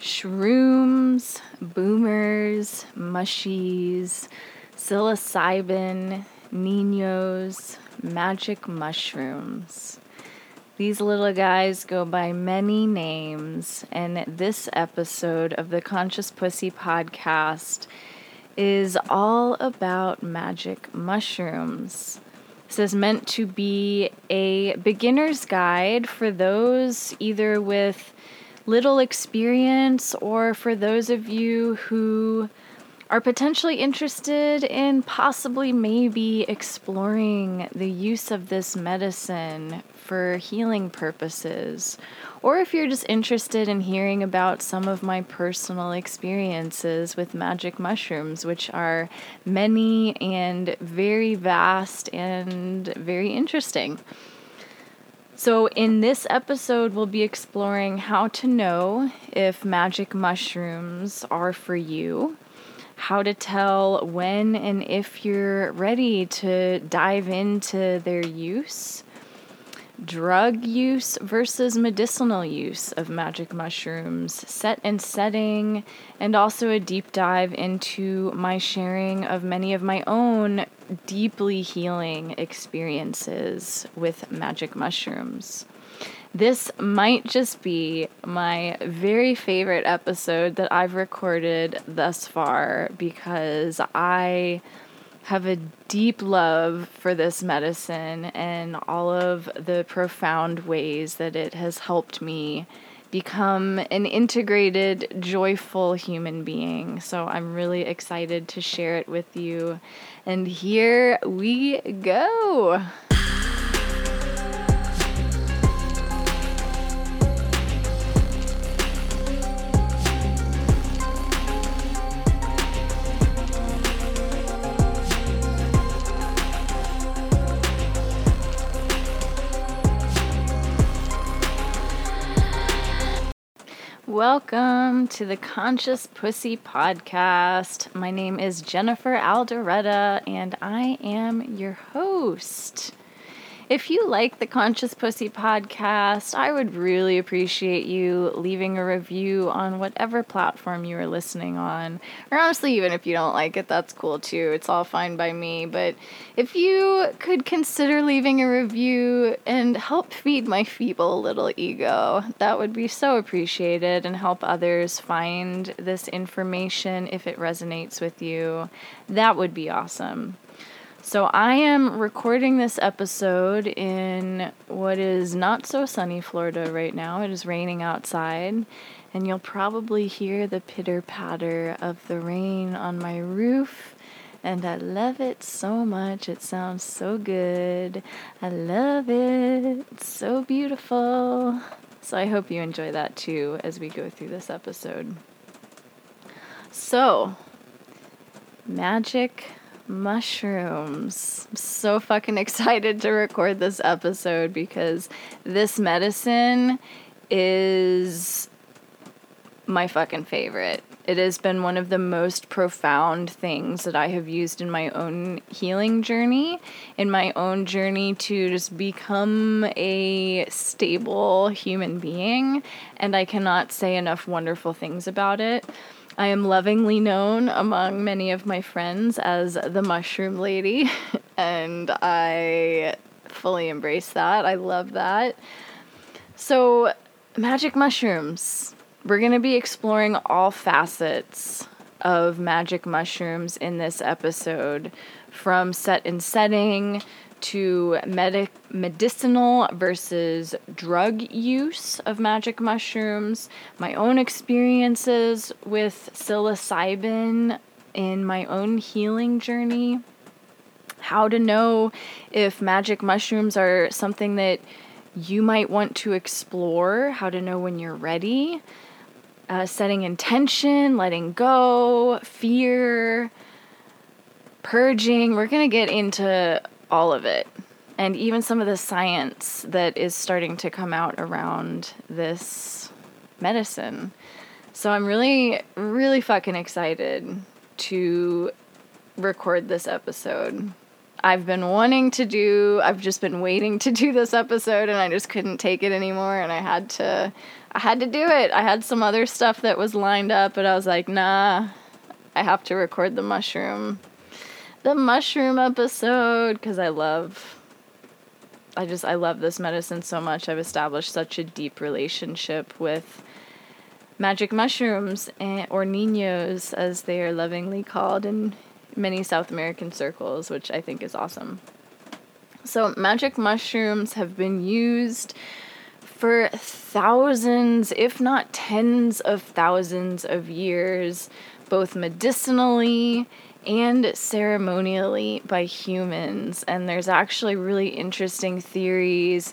shrooms, boomers, mushies, psilocybin, niños, magic mushrooms. These little guys go by many names, and this episode of the Conscious Pussy podcast is all about magic mushrooms. This is meant to be a beginner's guide for those either with little experience or for those of you who are potentially interested in possibly maybe exploring the use of this medicine for healing purposes, or if you're just interested in hearing about some of my personal experiences with magic mushrooms, which are many and very vast and very interesting. So, in this episode, we'll be exploring how to know if magic mushrooms are for you, how to tell when and if you're ready to dive into their use, drug use versus medicinal use of magic mushrooms, set and setting, and also a deep dive into my sharing of many of my own deeply healing experiences with magic mushrooms. This might just be my very favorite episode that I've recorded thus far because I have a deep love for this medicine and all of the profound ways that it has helped me become an integrated, joyful human being. So I'm really excited to share it with you. And here we go. Welcome to the Conscious Pussy Podcast. My name is Jennifer Alderetta, and I am your host. If you like the Conscious Pussy podcast, I would really appreciate you leaving a review on whatever platform you are listening on. Or honestly, even if you don't like it, that's cool too. It's all fine by me. But if you could consider leaving a review and help feed my feeble little ego, that would be so appreciated and help others find this information if it resonates with you. That would be awesome. So, I am recording this episode in what is not so sunny Florida right now. It is raining outside, and you'll probably hear the pitter patter of the rain on my roof. And I love it so much. It sounds so good. I love it. It's so beautiful. So, I hope you enjoy that too as we go through this episode. So, magic mushrooms. I'm so fucking excited to record this episode because this medicine is my fucking favorite. It has been one of the most profound things that I have used in my own healing journey, in my own journey to just become a stable human being. And I cannot say enough wonderful things about it. I am lovingly known among many of my friends as the mushroom lady, and I fully embrace that. I love that. So, magic mushrooms. We're going to be exploring all facets of magic mushrooms in this episode from set and setting to medic medicinal versus drug use of magic mushrooms, my own experiences with psilocybin in my own healing journey, how to know if magic mushrooms are something that you might want to explore, how to know when you're ready, uh, setting intention, letting go, fear, purging. We're going to get into all of it. And even some of the science that is starting to come out around this medicine. So I'm really, really fucking excited to record this episode. I've been wanting to do, I've just been waiting to do this episode and I just couldn't take it anymore and I had to I had to do it. I had some other stuff that was lined up, but I was like, nah, I have to record the mushroom. The mushroom episode because I love I just I love this medicine so much. I've established such a deep relationship with magic mushrooms and, or niños as they are lovingly called in many South American circles, which I think is awesome. So magic mushrooms have been used for thousands, if not tens of thousands of years, both medicinally and ceremonially by humans. And there's actually really interesting theories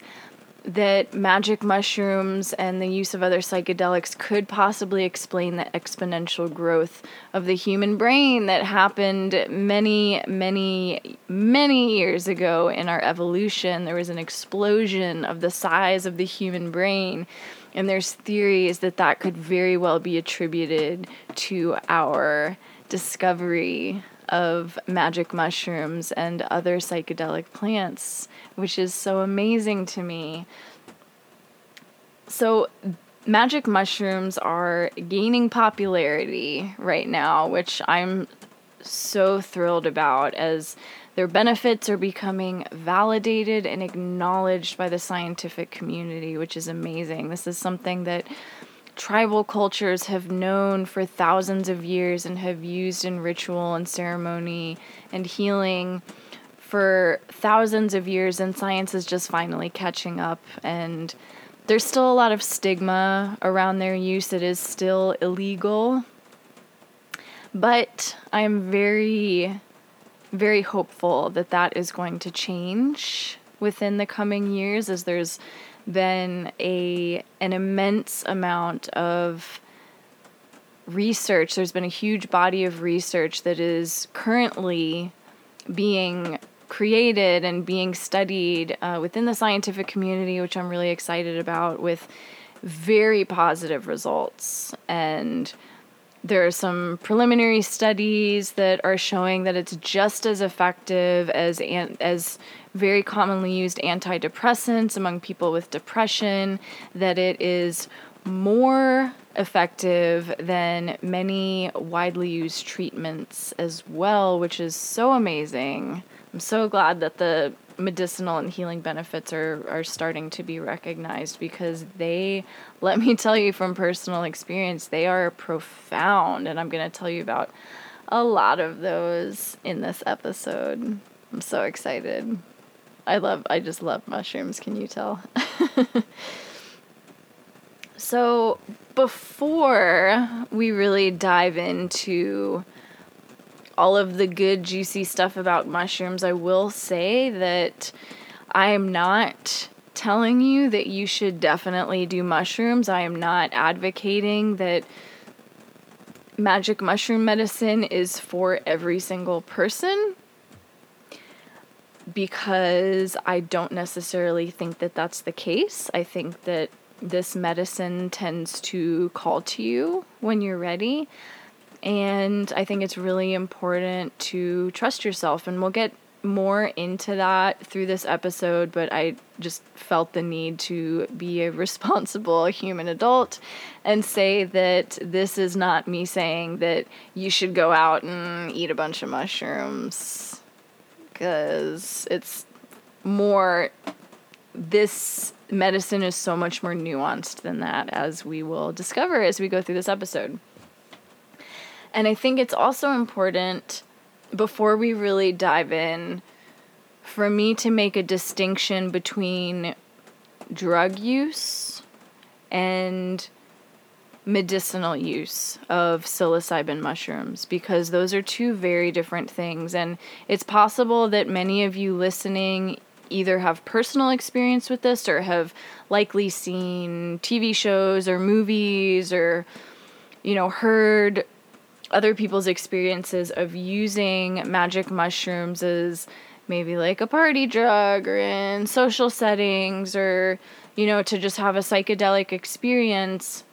that magic mushrooms and the use of other psychedelics could possibly explain the exponential growth of the human brain that happened many, many, many years ago in our evolution. There was an explosion of the size of the human brain. And there's theories that that could very well be attributed to our discovery of magic mushrooms and other psychedelic plants, which is so amazing to me. So, magic mushrooms are gaining popularity right now, which I'm so thrilled about as their benefits are becoming validated and acknowledged by the scientific community, which is amazing. This is something that tribal cultures have known for thousands of years and have used in ritual and ceremony and healing for thousands of years, and science is just finally catching up. And there's still a lot of stigma around their use, it is still illegal. But I'm very, very hopeful that that is going to change within the coming years as there's been a an immense amount of research. There's been a huge body of research that is currently being created and being studied uh, within the scientific community, which I'm really excited about, with very positive results. And there are some preliminary studies that are showing that it's just as effective as as very commonly used antidepressants among people with depression, that it is more effective than many widely used treatments as well, which is so amazing. I'm so glad that the medicinal and healing benefits are, are starting to be recognized because they, let me tell you from personal experience, they are profound. And I'm going to tell you about a lot of those in this episode. I'm so excited. I love, I just love mushrooms, can you tell? so, before we really dive into all of the good, juicy stuff about mushrooms, I will say that I am not telling you that you should definitely do mushrooms. I am not advocating that magic mushroom medicine is for every single person because I don't necessarily think that that's the case. I think that this medicine tends to call to you when you're ready. And I think it's really important to trust yourself. And we'll get more into that through this episode, but I just felt the need to be a responsible human adult and say that this is not me saying that you should go out and eat a bunch of mushrooms because it's more this medicine is so much more nuanced than that as we will discover as we go through this episode. And I think it's also important before we really dive in for me to make a distinction between drug use and medicinal use of psilocybin mushrooms because those are two very different things. And it's possible that many of you listening either have personal experience with this or have likely seen TV shows or movies or, you know, heard other people's experiences of using magic mushrooms as maybe like a party drug or in social settings or you know to just have a psychedelic experience.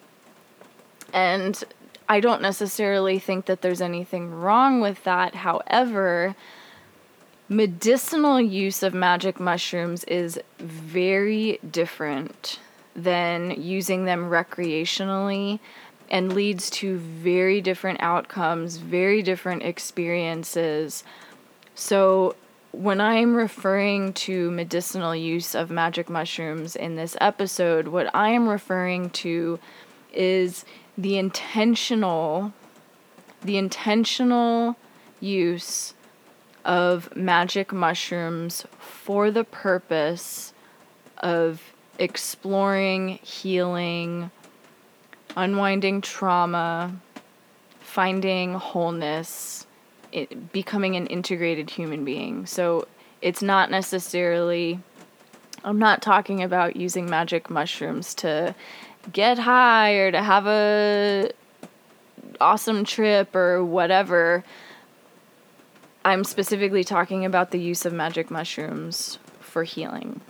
And I don't necessarily think that there's anything wrong with that. However medicinal use of magic mushrooms is very different than using them recreationally and leads to very different outcomes, very different experiences. So, when I'm referring to medicinal use of magic mushrooms in this episode, what I am referring to is the intentional the intentional use of magic mushrooms for the purpose of exploring, healing, unwinding trauma, finding wholeness, it, becoming an integrated human being. So it's not necessarily, I'm not talking about using magic mushrooms to get high or to have a awesome trip or whatever. I'm specifically talking about the use of magic mushrooms for healing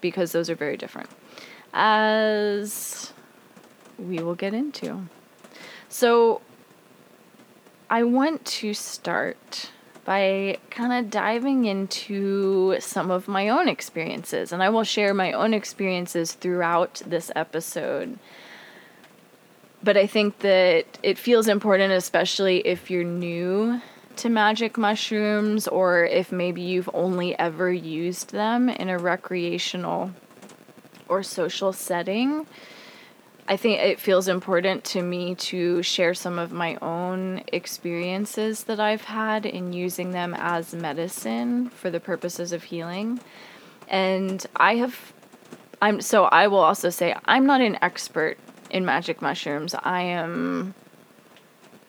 because those are very different. As we will get into. So, I want to start by kind of diving into some of my own experiences, and I will share my own experiences throughout this episode. But I think that it feels important, especially if you're new to magic mushrooms or if maybe you've only ever used them in a recreational or social setting I think it feels important to me to share some of my own experiences that I've had in using them as medicine for the purposes of healing. And I have I'm so I will also say I'm not an expert in magic mushrooms. I am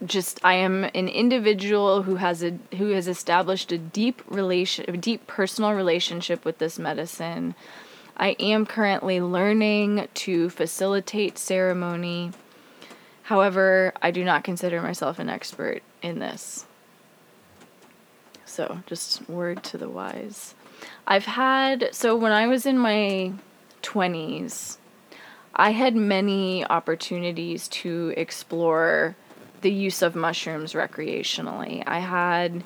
just I am an individual who has a who has established a deep relation a deep personal relationship with this medicine I am currently learning to facilitate ceremony. However, I do not consider myself an expert in this. So, just word to the wise. I've had, so when I was in my 20s, I had many opportunities to explore the use of mushrooms recreationally. I had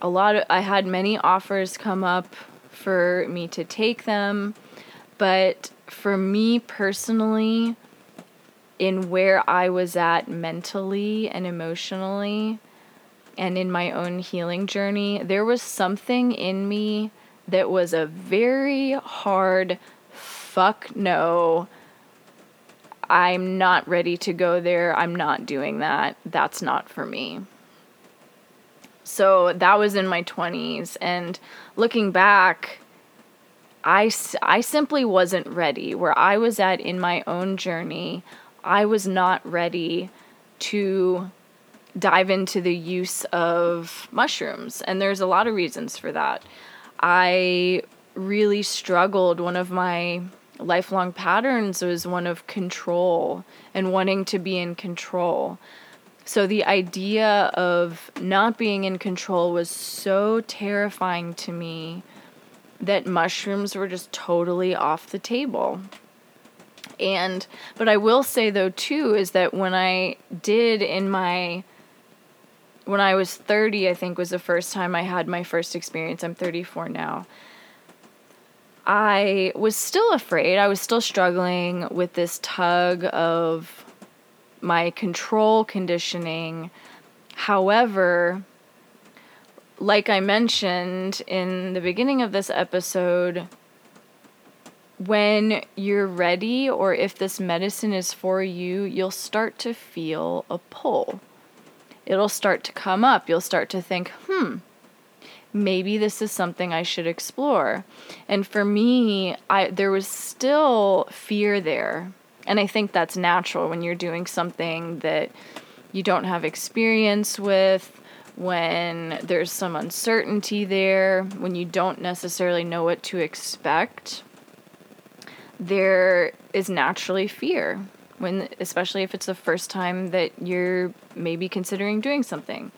a lot of, I had many offers come up for me to take them. But for me personally, in where I was at mentally and emotionally, and in my own healing journey, there was something in me that was a very hard fuck no. I'm not ready to go there. I'm not doing that. That's not for me. So that was in my 20s. And looking back, I, I simply wasn't ready. Where I was at in my own journey, I was not ready to dive into the use of mushrooms. And there's a lot of reasons for that. I really struggled. One of my lifelong patterns was one of control and wanting to be in control. So the idea of not being in control was so terrifying to me that mushrooms were just totally off the table. And but I will say though too is that when I did in my when I was 30, I think was the first time I had my first experience. I'm 34 now. I was still afraid. I was still struggling with this tug of my control conditioning. However, like I mentioned in the beginning of this episode, when you're ready or if this medicine is for you, you'll start to feel a pull. It'll start to come up. You'll start to think, hmm, maybe this is something I should explore. And for me, I there was still fear there and I think that's natural when you're doing something that you don't have experience with, when there's some uncertainty there, when you don't necessarily know what to expect. There is naturally fear when especially if it's the first time that you're maybe considering doing something.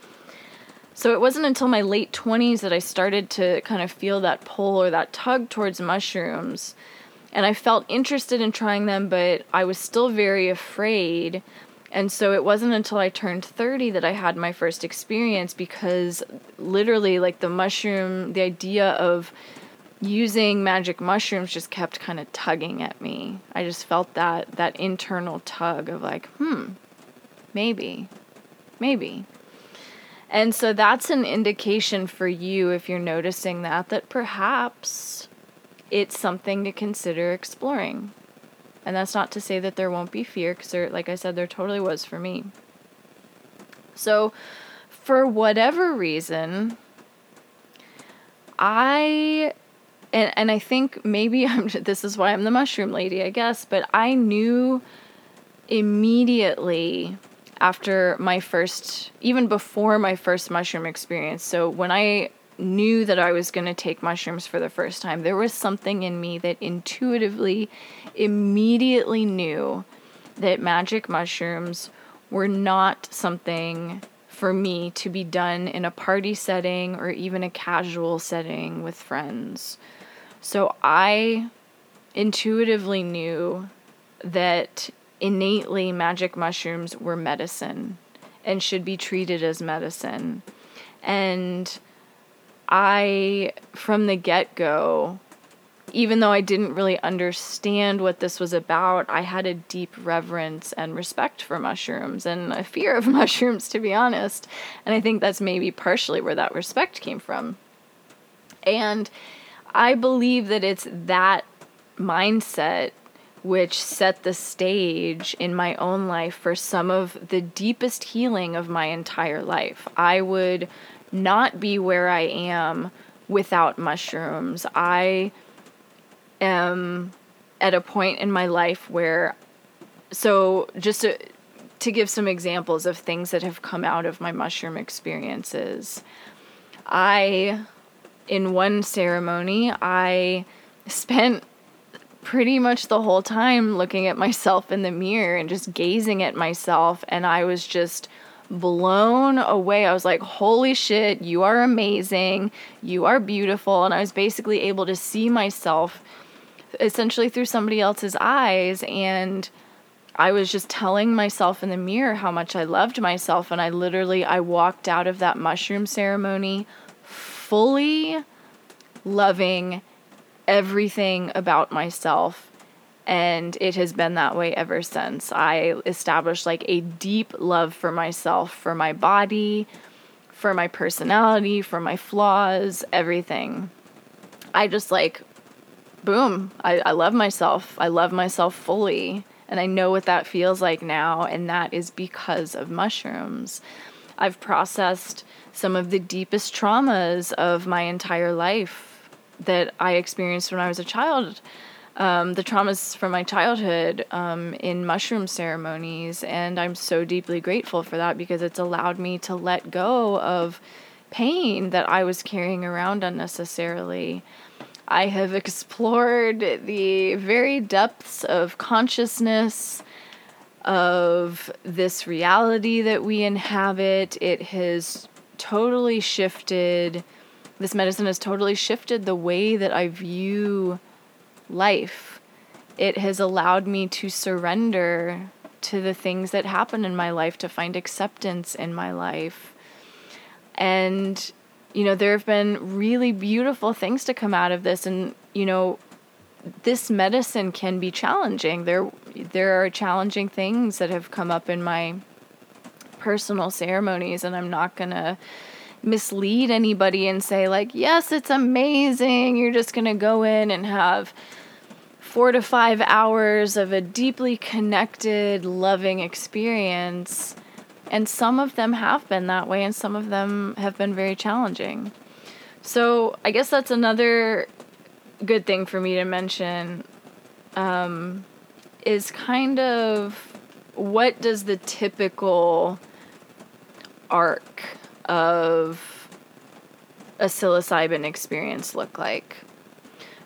So it wasn't until my late 20s that I started to kind of feel that pull or that tug towards mushrooms and I felt interested in trying them, but I was still very afraid. And so it wasn't until I turned 30 that I had my first experience because literally, like the mushroom, the idea of using magic mushrooms just kept kind of tugging at me. I just felt that that internal tug of like, hmm, maybe, maybe. And so that's an indication for you if you're noticing that that perhaps it's something to consider exploring. And that's not to say that there won't be fear cuz like I said there totally was for me. So for whatever reason I and and I think maybe I'm this is why I'm the mushroom lady, I guess, but I knew immediately after my first even before my first mushroom experience. So when I knew that I was going to take mushrooms for the first time, there was something in me that intuitively immediately knew that magic mushrooms were not something for me to be done in a party setting or even a casual setting with friends. So I intuitively knew that innately magic mushrooms were medicine and should be treated as medicine. And I, from the get go, even though I didn't really understand what this was about, I had a deep reverence and respect for mushrooms and a fear of mushrooms, to be honest. And I think that's maybe partially where that respect came from. And I believe that it's that mindset which set the stage in my own life for some of the deepest healing of my entire life. I would not be where I am without mushrooms. I am at a point in my life where, so just to, to give some examples of things that have come out of my mushroom experiences, I, in one ceremony, I spent pretty much the whole time looking at myself in the mirror and just gazing at myself. And I was just blown away. I was like, holy shit, you are amazing. You are beautiful. And I was basically able to see myself essentially through somebody else's eyes. And I was just telling myself in the mirror how much I loved myself. And I literally, I walked out of that mushroom ceremony fully loving everything about myself and it has been that way ever since. I established like a deep love for myself, for my body, for my personality, for my flaws, everything. I just like, boom, I, I love myself. I love myself fully. And I know what that feels like now, and that is because of mushrooms. I've processed some of the deepest traumas of my entire life that I experienced when I was a child. Um, the traumas from my childhood um, in mushroom ceremonies, and I'm so deeply grateful for that because it's allowed me to let go of pain that I was carrying around unnecessarily. I have explored the very depths of consciousness of this reality that we inhabit. It has totally shifted this medicine has totally shifted the way that I view life. It has allowed me to surrender to the things that happen in my life, to find acceptance in my life. And, you know, there have been really beautiful things to come out of this. And, you know, this medicine can be challenging. There, there are challenging things that have come up in my personal ceremonies, and I'm not going to mislead anybody and say, like, yes, it's amazing. You're just going to go in and have four to five hours of a deeply connected, loving experience. And some of them have been that way, and some of them have been very challenging. So, I guess that's another good thing for me to mention um, is kind of what does the typical arc of a psilocybin experience look like?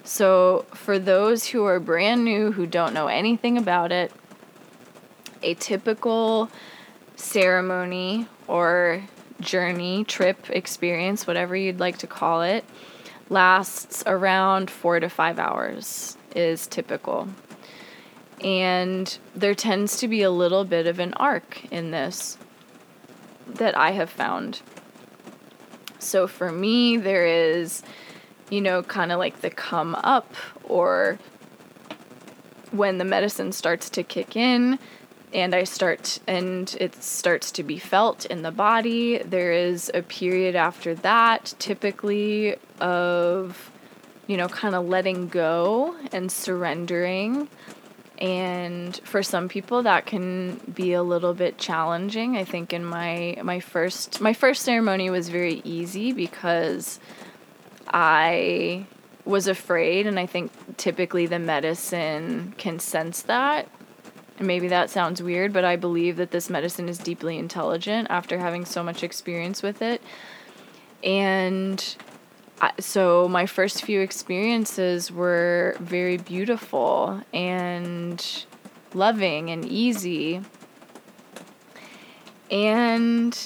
So, for those who are brand new, who don't know anything about it, a typical ceremony or journey, trip, experience, whatever you'd like to call it, lasts around four to five hours, is typical. And there tends to be a little bit of an arc in this that I have found. So for me, there is you know, kind of like the come up or when the medicine starts to kick in and I start and it starts to be felt in the body. There is a period after that, typically of, you know, kind of letting go and surrendering. And for some people that can be a little bit challenging. I think in my my first my first ceremony was very easy because I was afraid and I think typically the medicine can sense that and maybe that sounds weird, but I believe that this medicine is deeply intelligent after having so much experience with it. And so my first few experiences were very beautiful and loving and easy. And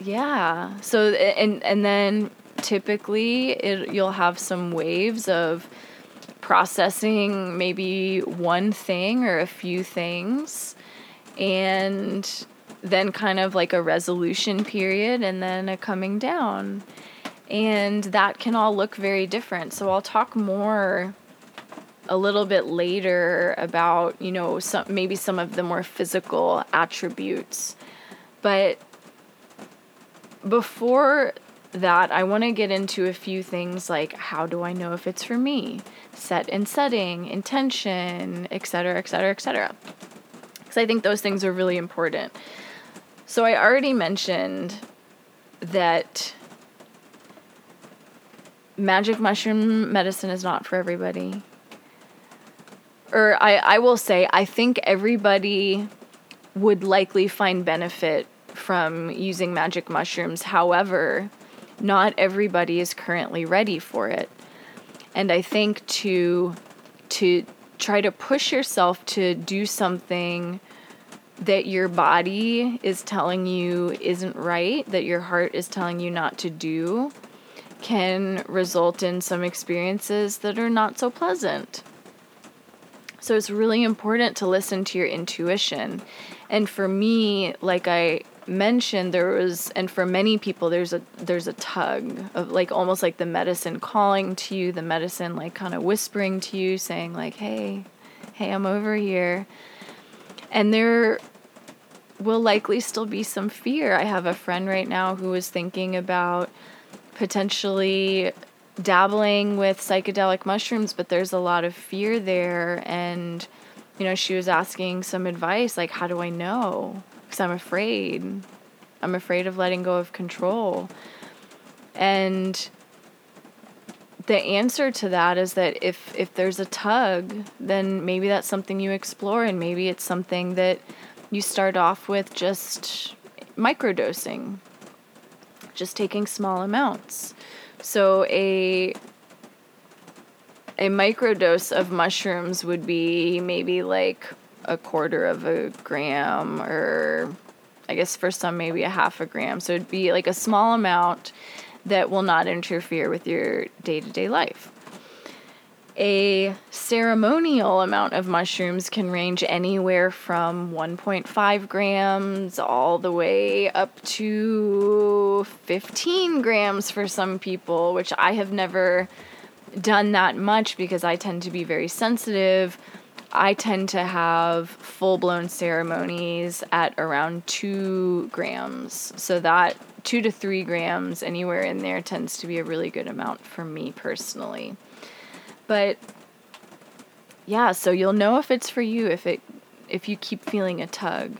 yeah, so and and then typically it you'll have some waves of processing maybe one thing or a few things and then kind of like a resolution period and then a coming down. And that can all look very different. So I'll talk more a little bit later about, you know, some maybe some of the more physical attributes. But before that, I want to get into a few things like how do I know if it's for me? Set and setting, intention, etc., etc., etc. Because I think those things are really important. So I already mentioned that magic mushroom medicine is not for everybody. Or I, I will say, I think everybody would likely find benefit from using magic mushrooms. However, not everybody is currently ready for it. And I think to to try to push yourself to do something that your body is telling you isn't right, that your heart is telling you not to do, can result in some experiences that are not so pleasant. So it's really important to listen to your intuition. And for me, like I mentioned there was and for many people there's a there's a tug of like almost like the medicine calling to you the medicine like kind of whispering to you saying like hey hey I'm over here and there will likely still be some fear I have a friend right now who is thinking about potentially dabbling with psychedelic mushrooms but there's a lot of fear there and you know she was asking some advice like how do I know because I'm afraid. I'm afraid of letting go of control. And the answer to that is that if if there's a tug, then maybe that's something you explore and maybe it's something that you start off with just microdosing. Just taking small amounts. So a a microdose of mushrooms would be maybe like a quarter of a gram or I guess for some maybe a half a gram. So it'd be like a small amount that will not interfere with your day to day life. A ceremonial amount of mushrooms can range anywhere from 1.5 grams all the way up to 15 grams for some people, which I have never done that much because I tend to be very sensitive I tend to have full blown ceremonies at around two grams. So that two to three grams anywhere in there tends to be a really good amount for me personally. But yeah, so you'll know if it's for you if it if you keep feeling a tug.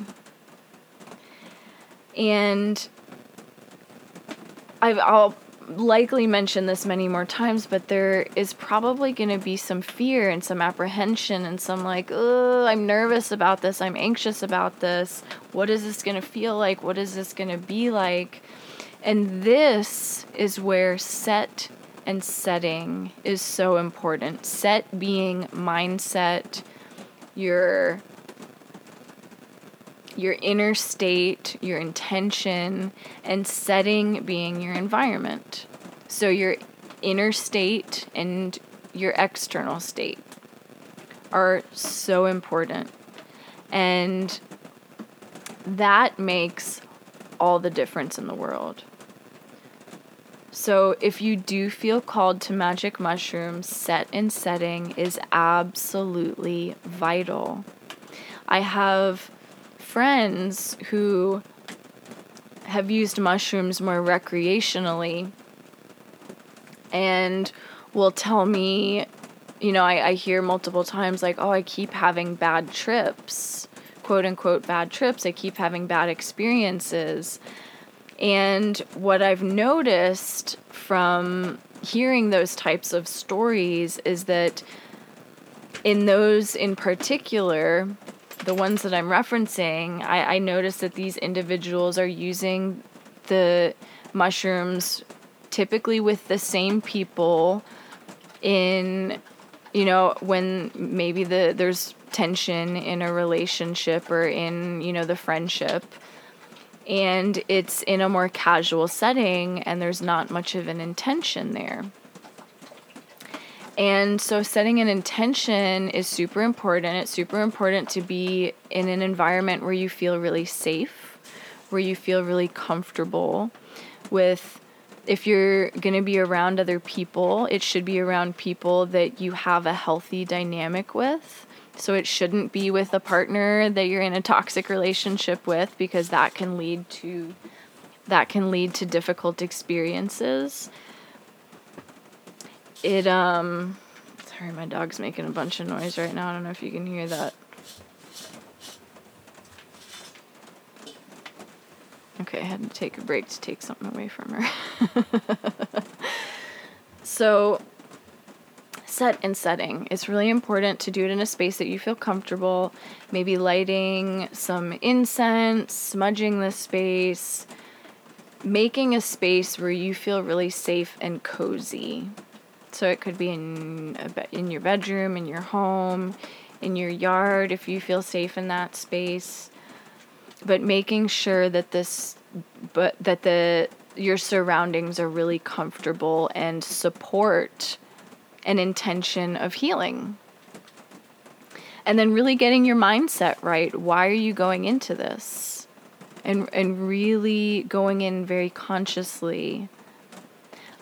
And I've, I'll likely mention this many more times, but there is probably going to be some fear and some apprehension and some like, oh, I'm nervous about this. I'm anxious about this. What is this going to feel like? What is this going to be like? And this is where set and setting is so important. Set being mindset, your your inner state, your intention, and setting being your environment. So, your inner state and your external state are so important. And that makes all the difference in the world. So, if you do feel called to magic mushrooms, set and setting is absolutely vital. I have friends who have used mushrooms more recreationally and will tell me, you know, I, I hear multiple times, like, oh, I keep having bad trips, quote unquote, bad trips. I keep having bad experiences. And what I've noticed from hearing those types of stories is that in those in particular, the ones that I'm referencing, I, I noticed that these individuals are using the mushrooms typically with the same people in you know when maybe the there's tension in a relationship or in you know the friendship and it's in a more casual setting and there's not much of an intention there. And so, setting an intention is super important. It's super important to be in an environment where you feel really safe, where you feel really comfortable with. If you're going to be around other people, it should be around people that you have a healthy dynamic with so it shouldn't be with a partner that you're in a toxic relationship with because that can lead to that can lead to difficult experiences. It um sorry my dog's making a bunch of noise right now. I don't know if you can hear that. Okay, I had to take a break to take something away from her. so set and setting. It's really important to do it in a space that you feel comfortable, maybe lighting some incense, smudging the space, making a space where you feel really safe and cozy. So it could be in be- in your bedroom, in your home, in your yard if you feel safe in that space. But making sure that this but that the your surroundings are really comfortable and support an intention of healing. And then really getting your mindset right. Why are you going into this? And and really going in very consciously.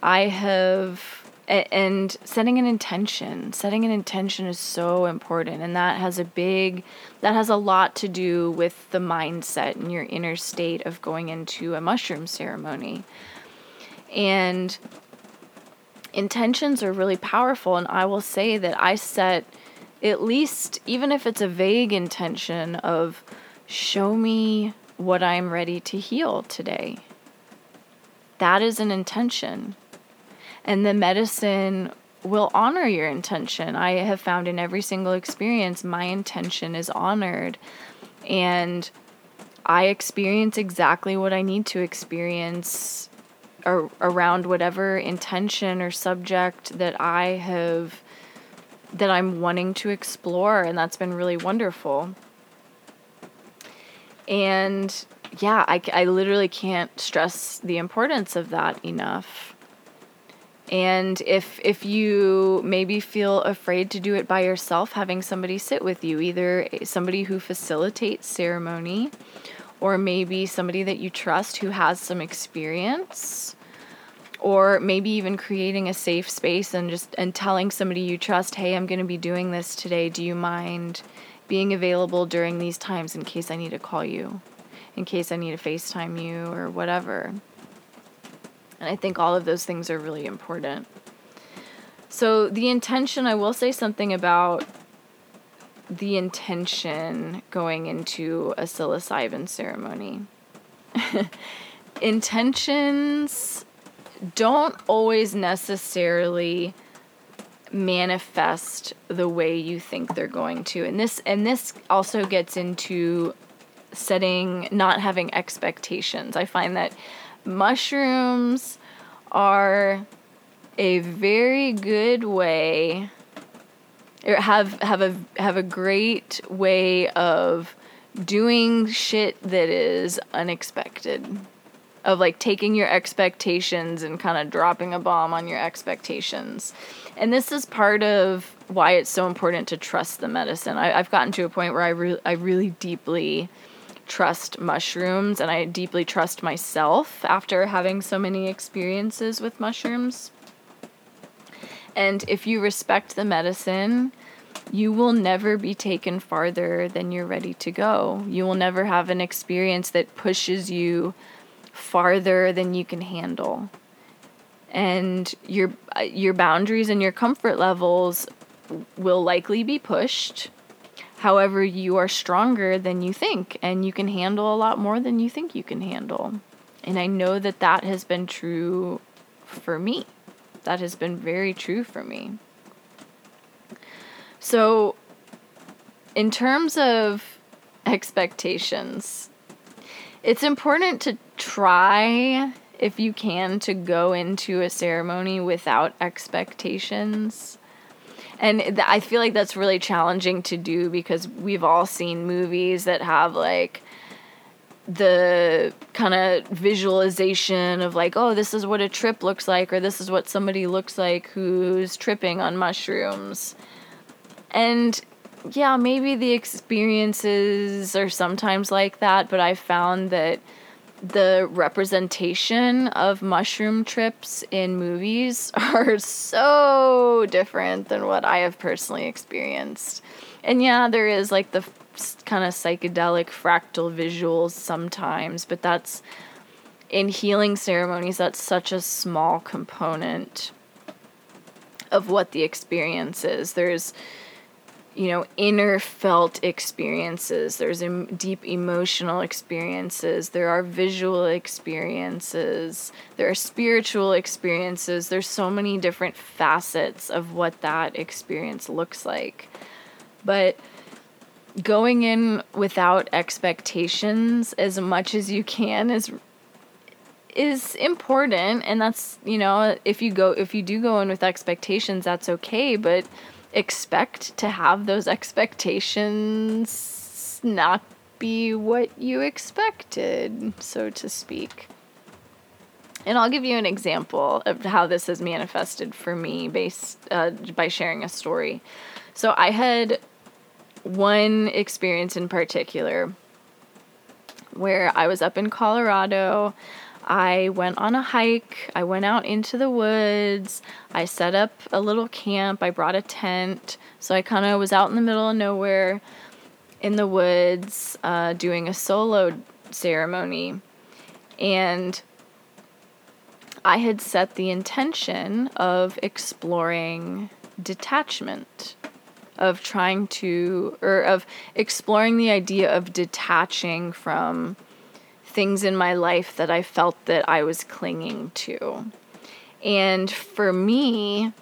I have and setting an intention setting an intention is so important and that has a big that has a lot to do with the mindset and your inner state of going into a mushroom ceremony and intentions are really powerful. And I will say that I set at least, even if it's a vague intention, of show me what I'm ready to heal today. That is an intention. And the medicine will honor your intention. I have found in every single experience, my intention is honored. And I experience exactly what I need to experience ar- around whatever intention or subject that I have that I'm wanting to explore and that's been really wonderful. And yeah, I, I literally can't stress the importance of that enough. And if if you maybe feel afraid to do it by yourself, having somebody sit with you, either somebody who facilitates ceremony or maybe somebody that you trust who has some experience or maybe even creating a safe space and just and telling somebody you trust hey i'm going to be doing this today. Do you mind being available during these times in case i need to call you? In case i need to facetime you or whatever. And i think all of those things are really important. So the intention i will say something about the intention going into a psilocybin ceremony intentions don't always necessarily manifest the way you think they're going to. And this and this also gets into setting not having expectations. I find that mushrooms are a very good way have have a have a great way of doing shit that is unexpected of like taking your expectations and kind of dropping a bomb on your expectations. And this is part of why it's so important to trust the medicine. I, have gotten to a point where I, re- I really deeply trust mushrooms and I deeply trust myself after having so many experiences with mushrooms. And if you respect the medicine, you will never be taken farther than you're ready to go. You will never have an experience that pushes you farther than you can handle. And your your boundaries and your comfort levels will likely be pushed. However, you are stronger than you think and you can handle a lot more than you think you can handle. And I know that that has been true for me. That has been very true for me. So, in terms of expectations, it's important to try, if you can, to go into a ceremony without expectations. And th- I feel like that's really challenging to do because we've all seen movies that have like the kind of visualization of like, oh, this is what a trip looks like, or this is what somebody looks like who's tripping on mushrooms. And yeah, maybe the experiences are sometimes like that, but I found that the representation of mushroom trips in movies are so different than what I have personally experienced. And yeah, there is like the kind of psychedelic fractal visuals sometimes, but that's in healing ceremonies, that's such a small component of what the experience is. There's you know, inner felt experiences. There's em- deep emotional experiences. There are visual experiences. There are spiritual experiences. There's so many different facets of what that experience looks like. But going in without expectations as much as you can is is important and that's you know if you go if you do go in with expectations that's okay but expect to have those expectations not be what you expected, so to speak. And I'll give you an example of how this has manifested for me based uh, by sharing a story. So I had one experience in particular where I was up in Colorado. I went on a hike. I went out into the woods. I set up a little camp. I brought a tent. So I kind of was out in the middle of nowhere in the woods uh, doing a solo ceremony. And I had set the intention of exploring detachment, of trying to, or of exploring the idea of detaching from things in my life that I felt that I was clinging to. And for me,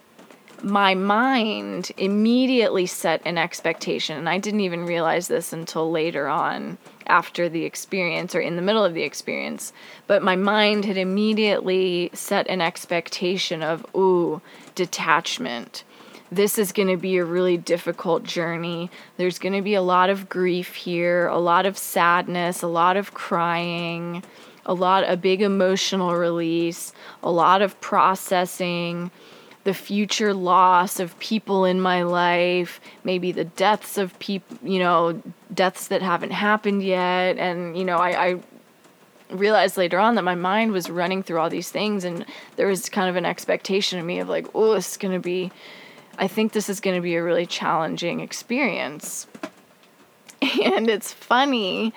my mind immediately set an expectation, and I didn't even realize this until later on after the experience or in the middle of the experience. But my mind had immediately set an expectation of, ooh, detachment this is going to be a really difficult journey. There's going to be a lot of grief here, a lot of sadness, a lot of crying, a lot a big emotional release, a lot of processing the future loss of people in my life, maybe the deaths of people, you know, deaths that haven't happened yet. And, you know, I, I realized later on that my mind was running through all these things and there was kind of an expectation of me of like, oh, it's going to be I think this is going to be a really challenging experience. And it's funny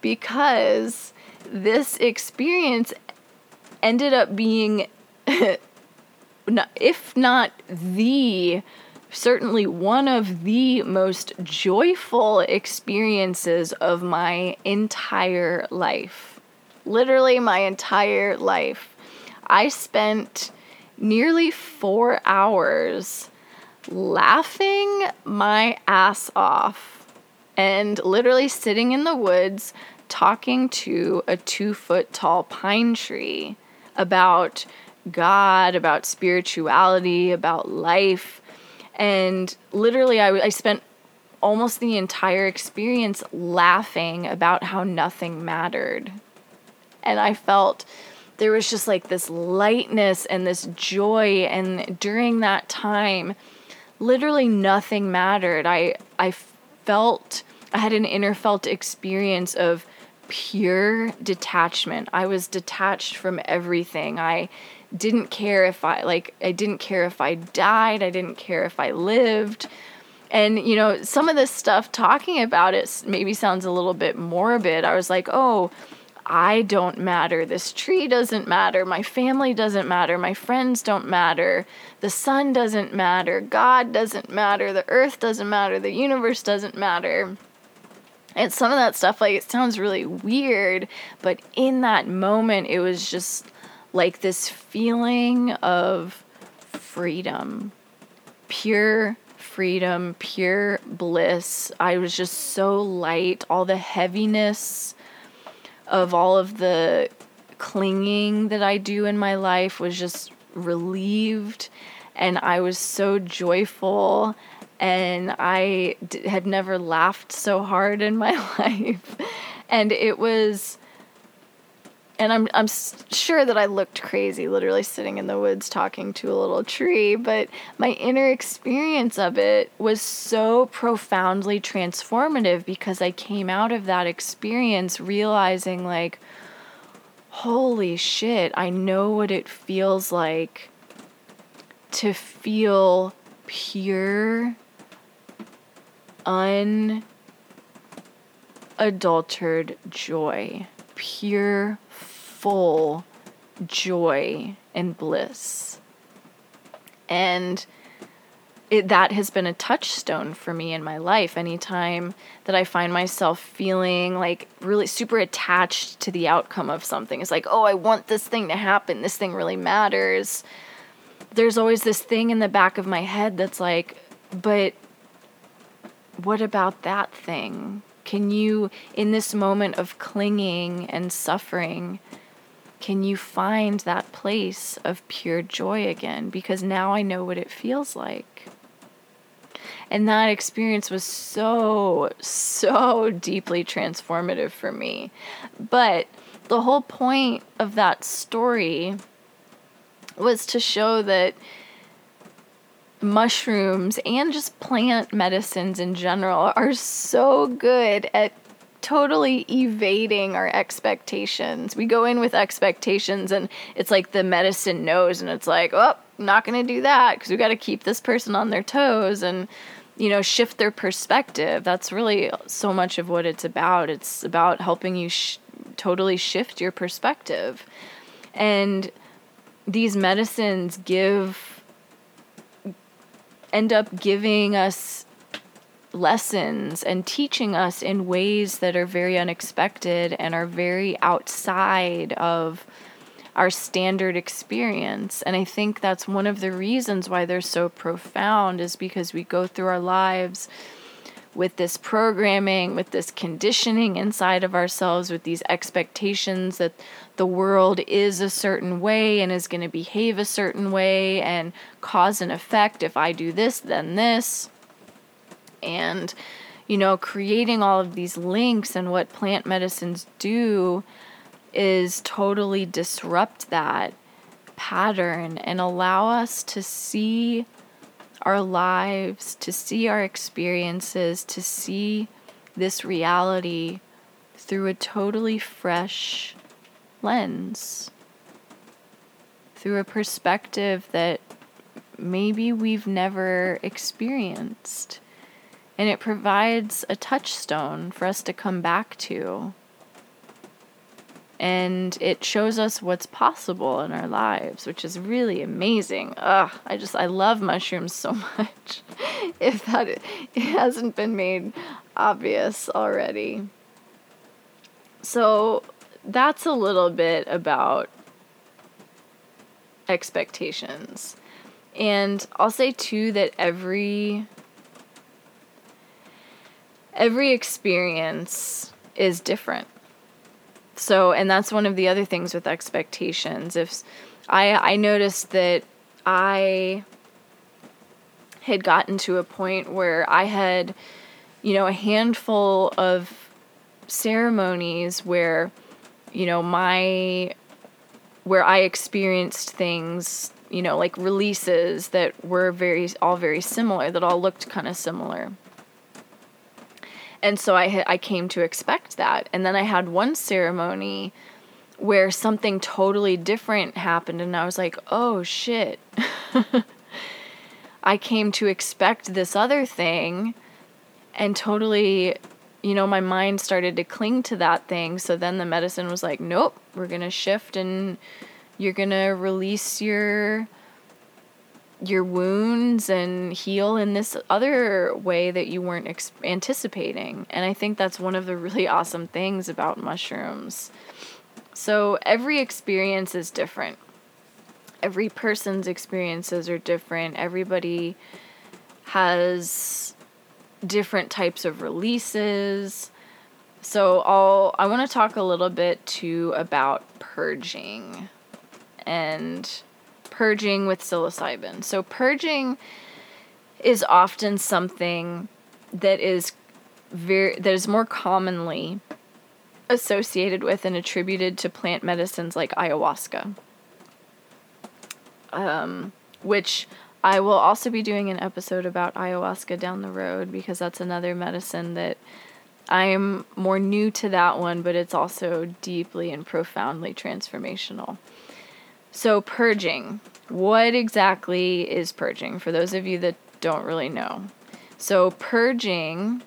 because this experience ended up being, if not the, certainly one of the most joyful experiences of my entire life. Literally, my entire life. I spent nearly four hours laughing my ass off and literally sitting in the woods talking to a two foot tall pine tree about God, about spirituality, about life. And literally, I, I spent almost the entire experience laughing about how nothing mattered. And I felt there was just like this lightness and this joy. And during that time, literally nothing mattered. I I felt I had an inner felt experience of pure detachment. I was detached from everything. I didn't care if I like I didn't care if I died, I didn't care if I lived. And you know, some of this stuff talking about it maybe sounds a little bit morbid. I was like, "Oh, I don't matter. This tree doesn't matter. My family doesn't matter. My friends don't matter. The sun doesn't matter. God doesn't matter. The earth doesn't matter. The universe doesn't matter. And some of that stuff, like, it sounds really weird, but in that moment, it was just like this feeling of freedom, pure freedom, pure bliss. I was just so light. All the heaviness of all of the clinging that I do in my life was just relieved and I was so joyful and I d- had never laughed so hard in my life. And it was and I'm I'm sure that I looked crazy literally sitting in the woods talking to a little tree but my inner experience of it was so profoundly transformative because I came out of that experience realizing like holy shit I know what it feels like to feel pure unadulterated joy pure full joy and bliss. And it, that has been a touchstone for me in my life. Anytime that I find myself feeling like really super attached to the outcome of something, it's like, oh, I want this thing to happen. This thing really matters. There's always this thing in the back of my head that's like, but what about that thing? Can you, in this moment of clinging and suffering, can you find that place of pure joy again? Because now I know what it feels like. And that experience was so, so deeply transformative for me. But the whole point of that story was to show that mushrooms and just plant medicines in general are so good at totally evading our expectations. We go in with expectations and it's like the medicine knows and it's like, "Oh, not going to do that because we got to keep this person on their toes and you know, shift their perspective. That's really so much of what it's about. It's about helping you sh- totally shift your perspective. And these medicines give end up giving us lessons and teaching us in ways that are very unexpected and are very outside of our standard experience. And I think that's one of the reasons why they're so profound is because we go through our lives with this programming, with this conditioning inside of ourselves, with these expectations that the world is a certain way and is going to behave a certain way and cause and effect. If I do this, then this and you know creating all of these links and what plant medicines do is totally disrupt that pattern and allow us to see our lives, to see our experiences, to see this reality through a totally fresh lens, through a perspective that maybe we've never experienced and it provides a touchstone for us to come back to. And it shows us what's possible in our lives, which is really amazing. Ugh, I just, I love mushrooms so much. if that it hasn't been made obvious already. So that's a little bit about expectations. And I'll say too that every every experience is different. So, and that's one of the other things with expectations. If I I noticed that I had gotten to a point where I had, you know, a handful of ceremonies where, you know, my where I experienced things, you know, like releases that were very all very similar, that all looked kind of similar. And so I I came to expect that. And then I had one ceremony where something totally different happened and I was like, "Oh shit." I came to expect this other thing and totally you know, my mind started to cling to that thing. So then the medicine was like, nope, we're going to shift and you're going to release your your wounds and heal in this other way that you weren't ex- anticipating. And I think that's one of the really awesome things about mushrooms. So every experience is different. Every person's experiences are different. Everybody has different types of releases. So I'll I want to talk a little bit too about purging and purging with psilocybin. So purging is often something that is very that is more commonly associated with and attributed to plant medicines like ayahuasca. Um, which I will also be doing an episode about ayahuasca down the road because that's another medicine that I am more new to that one, but it's also deeply and profoundly transformational. So, purging. What exactly is purging for those of you that don't really know? So, purging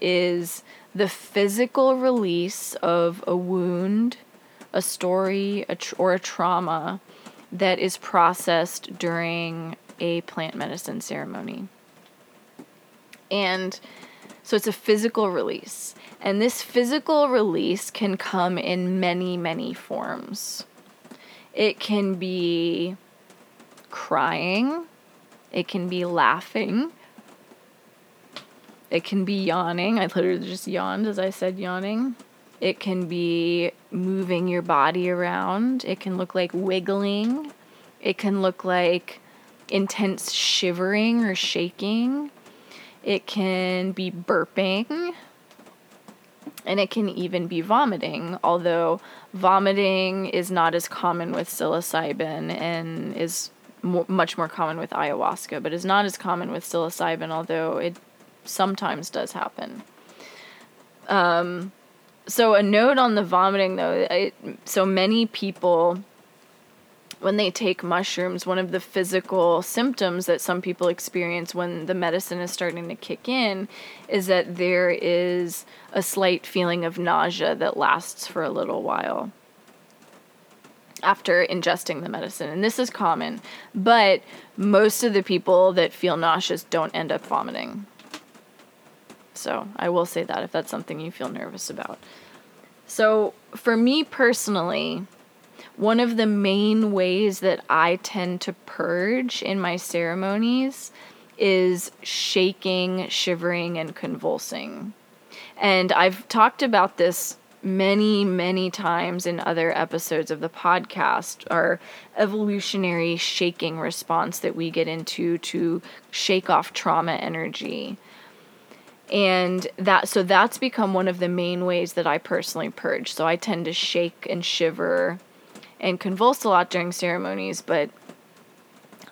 is the physical release of a wound, a story, a tr- or a trauma that is processed during a plant medicine ceremony. And so it's a physical release. And this physical release can come in many, many forms. It can be crying, it can be laughing, it can be yawning. I literally just yawned as I said yawning. It can be moving your body around. It can look like wiggling. It can look like intense shivering or shaking. It can be burping. And it can even be vomiting, although vomiting is not as common with psilocybin and is mo- much more common with ayahuasca, but is not as common with psilocybin, although it sometimes does happen. Um, so, a note on the vomiting though, so many people when they take mushrooms, one of the physical symptoms that some people experience when the medicine is starting to kick in is that there is a slight feeling of nausea that lasts for a little while after ingesting the medicine. And this is common, but most of the people that feel nauseous don't end up vomiting. So I will say that if that's something you feel nervous about. So for me personally, one of the main ways that I tend to purge in my ceremonies is shaking, shivering, and convulsing. And I've talked about this many, many times in other episodes of the podcast, our evolutionary shaking response that we get into to shake off trauma energy. And that so that's become one of the main ways that I personally purge. So I tend to shake and shiver and convulse a lot during ceremonies, but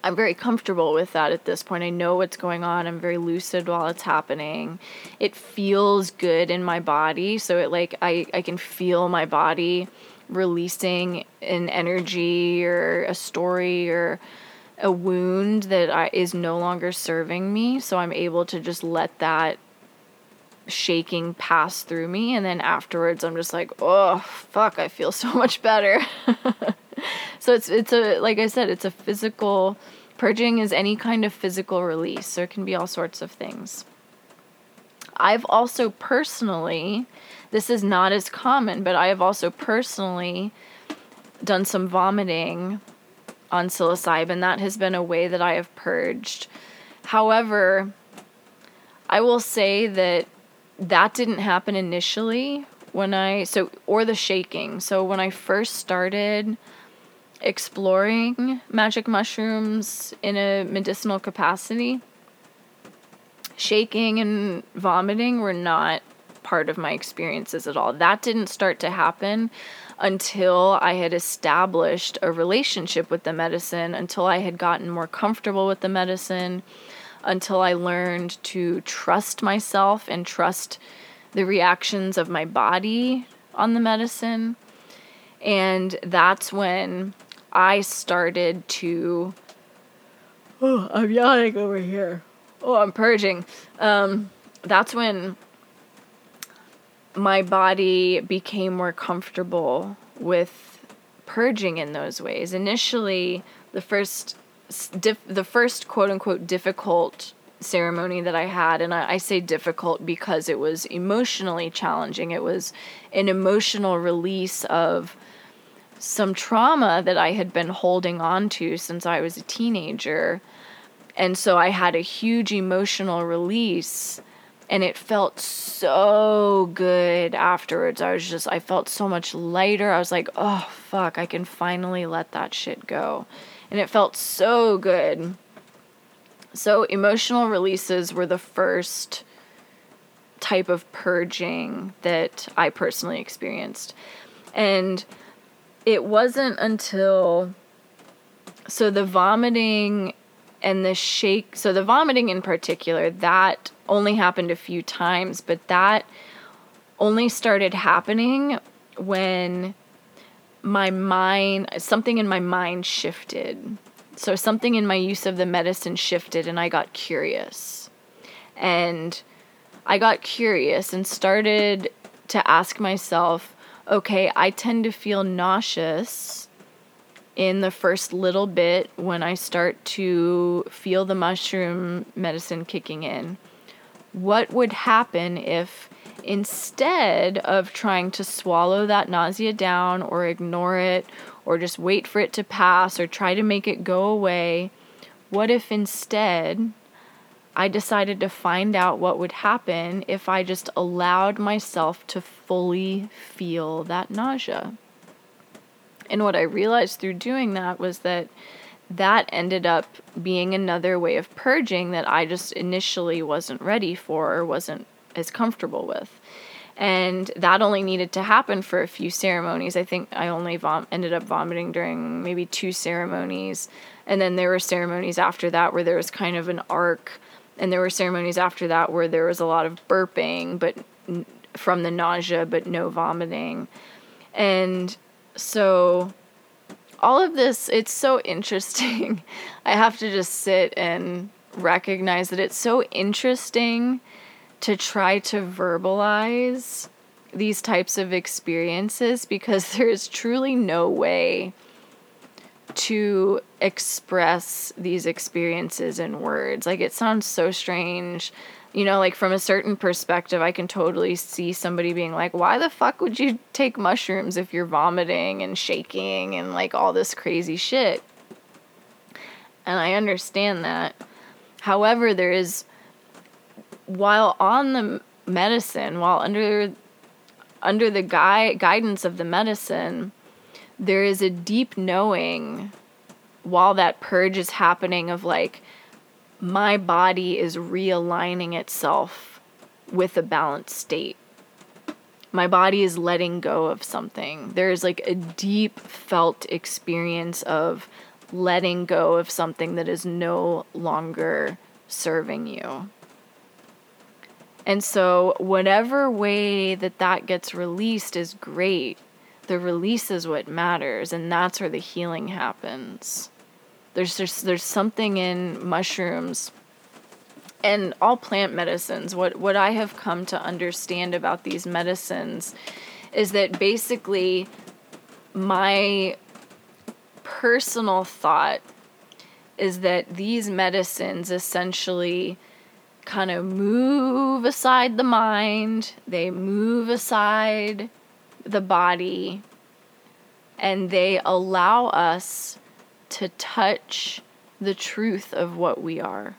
I'm very comfortable with that at this point. I know what's going on. I'm very lucid while it's happening. It feels good in my body, so it like I I can feel my body releasing an energy or a story or a wound that I, is no longer serving me, so I'm able to just let that shaking pass through me and then afterwards I'm just like, "Oh, fuck, I feel so much better." so it's it's a like I said, it's a physical purging is any kind of physical release. So it can be all sorts of things. I've also personally, this is not as common, but I have also personally done some vomiting on psilocybin. That has been a way that I have purged. However, I will say that that didn't happen initially when I so or the shaking. So when I first started exploring magic mushrooms in a medicinal capacity, shaking and vomiting were not part of my experiences at all. That didn't start to happen until I had established a relationship with the medicine, until I had gotten more comfortable with the medicine, until I learned to trust myself and trust the reactions of my body on the medicine. And that's when I started to. Oh, I'm yawning over here. Oh, I'm purging. Um, that's when my body became more comfortable with purging in those ways. Initially, the first the first quote unquote difficult ceremony that I had, and I, I, say difficult because it was emotionally challenging. It was an emotional release of some trauma that I had been holding on to since I was a teenager. And so I had a huge emotional release and it felt so good afterwards. I was just, I felt so much lighter. I was like, oh, fuck, I can finally let that shit go. And it felt so good. So, emotional releases were the first type of purging that I personally experienced. And it wasn't until so the vomiting and the shake so the vomiting in particular that only happened a few times but that only started happening when my mind something in my mind shifted so something in my use of the medicine shifted and i got curious and i got curious and started to ask myself okay i tend to feel nauseous in the first little bit when I start to feel the mushroom medicine kicking in. What would happen if instead of trying to swallow that nausea down or ignore it or just wait for it to pass or try to make it go away, what if instead I decided to find out what would happen if I just allowed myself to fully feel that nausea? And what I realized through doing that was that that ended up being another way of purging that I just initially wasn't ready for or wasn't as comfortable with. And that only needed to happen for a few ceremonies. I think I only vom- ended up vomiting during maybe two ceremonies. And then there were ceremonies after that where there was kind of an arc. And there were ceremonies after that where there was a lot of burping, but n- from the nausea, but no vomiting. And so all of this it's so interesting i have to just sit and recognize that it's so interesting to try to verbalize these types of experiences because there is truly no way to express these experiences in words like it sounds so strange you know, like from a certain perspective, I can totally see somebody being like, why the fuck would you take mushrooms if you're vomiting and shaking and like all this crazy shit? And I understand that. However, there is, while on the medicine, while under under the gui- guidance of the medicine, there is a deep knowing while that purge is happening of like, my body is realigning itself with a balanced state. My body is letting go of something. There is like a deep felt experience of letting go of something that is no longer serving you. And so, whatever way that that gets released is great. The release is what matters, and that's where the healing happens. There's just there's something in mushrooms and all plant medicines. What what I have come to understand about these medicines is that basically my personal thought is that these medicines essentially kind of move aside the mind, they move aside the body, and they allow us to touch the truth of what we are.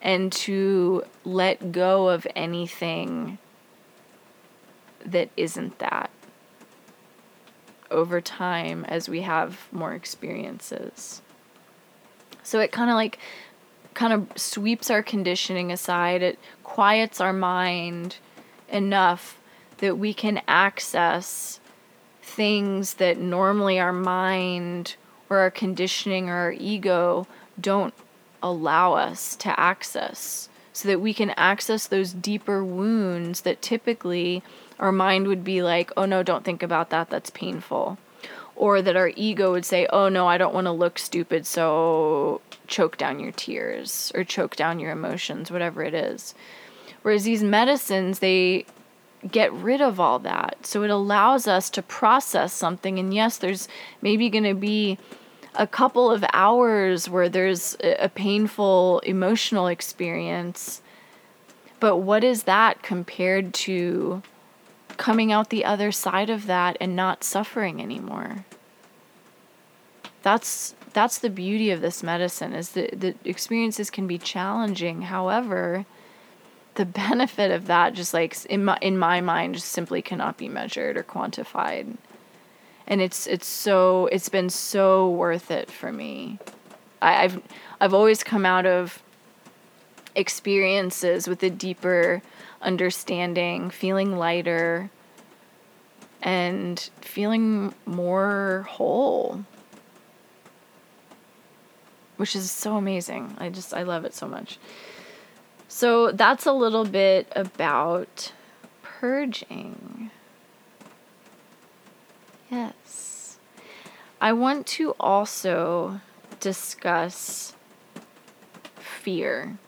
And to let go of anything that isn't that over time as we have more experiences. So it kind of like kind of sweeps our conditioning aside, it quiets our mind enough that we can access things that normally our mind or our conditioning or our ego don't allow us to access so that we can access those deeper wounds that typically our mind would be like, oh no, don't think about that, that's painful. Or that our ego would say, oh no, I don't want to look stupid, so choke down your tears or choke down your emotions, whatever it is. Whereas these medicines, they get rid of all that. So it allows us to process something. And yes, there's maybe going to be a couple of hours where there's a painful emotional experience. But what is that compared to coming out the other side of that and not suffering anymore? That's that's the beauty of this medicine is that the experiences can be challenging. However, the benefit of that just like in my in my mind just simply cannot be measured or quantified. And it's it's so it's been so worth it for me. I, i've i've always come out of experiences with a deeper understanding feeling lighter and feeling more whole which is so amazing i just i love it so much so that's a little bit about purging. Yes. I want to also discuss fear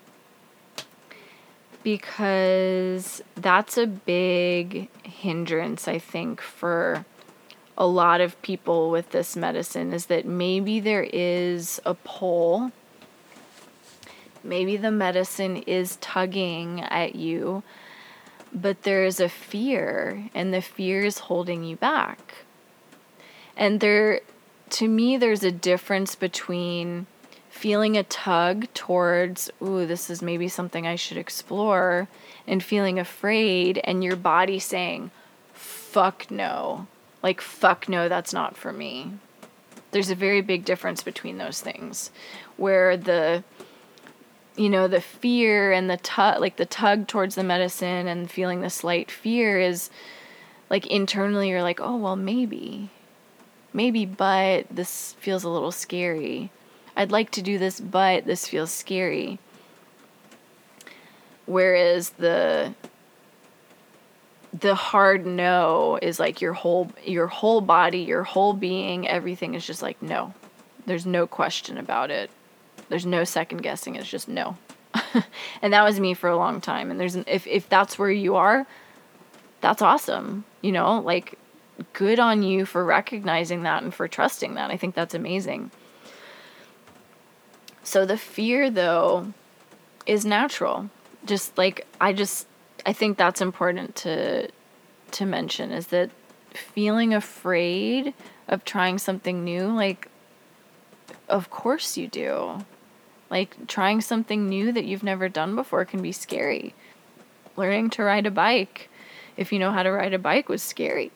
because that's a big hindrance, I think, for a lot of people with this medicine is that maybe there is a pull Maybe the medicine is tugging at you, but there's a fear, and the fear is holding you back. And there, to me, there's a difference between feeling a tug towards, ooh, this is maybe something I should explore, and feeling afraid, and your body saying, fuck no. Like, fuck no, that's not for me. There's a very big difference between those things where the you know the fear and the tug like the tug towards the medicine and feeling the slight fear is like internally you're like oh well maybe. Maybe but this feels a little scary. I'd like to do this but this feels scary. Whereas the the hard no is like your whole your whole body your whole being everything is just like no there's no question about it there's no second guessing. It's just no. and that was me for a long time. And there's an, if if that's where you are, that's awesome. You know, like good on you for recognizing that and for trusting that. I think that's amazing. So the fear though is natural. Just like I just I think that's important to to mention is that feeling afraid of trying something new like of course you do. Like trying something new that you've never done before can be scary. Learning to ride a bike, if you know how to ride a bike, was scary.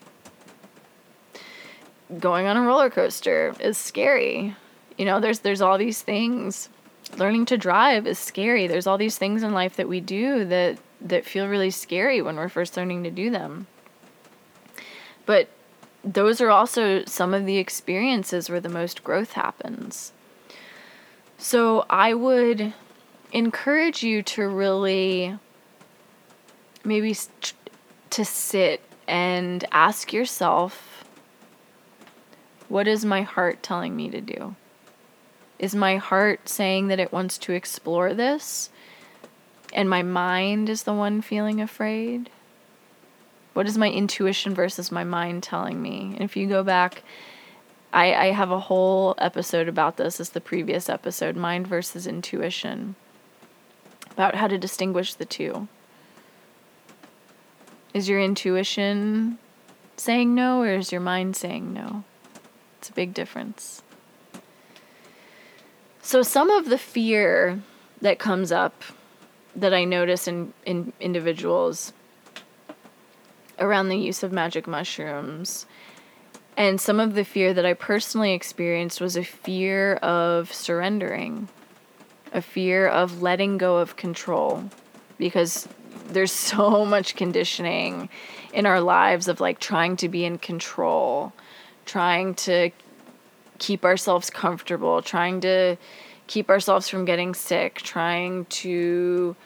Going on a roller coaster is scary. You know, there's there's all these things. Learning to drive is scary. There's all these things in life that we do that that feel really scary when we're first learning to do them. But those are also some of the experiences where the most growth happens. So I would encourage you to really maybe to sit and ask yourself what is my heart telling me to do? Is my heart saying that it wants to explore this and my mind is the one feeling afraid? What is my intuition versus my mind telling me? And if you go back I, I have a whole episode about this as the previous episode mind versus intuition about how to distinguish the two is your intuition saying no or is your mind saying no it's a big difference so some of the fear that comes up that i notice in, in individuals around the use of magic mushrooms. And some of the fear that I personally experienced was a fear of surrendering, a fear of letting go of control, because there's so much conditioning in our lives of like trying to be in control, trying to keep ourselves comfortable, trying to keep ourselves from getting sick, trying to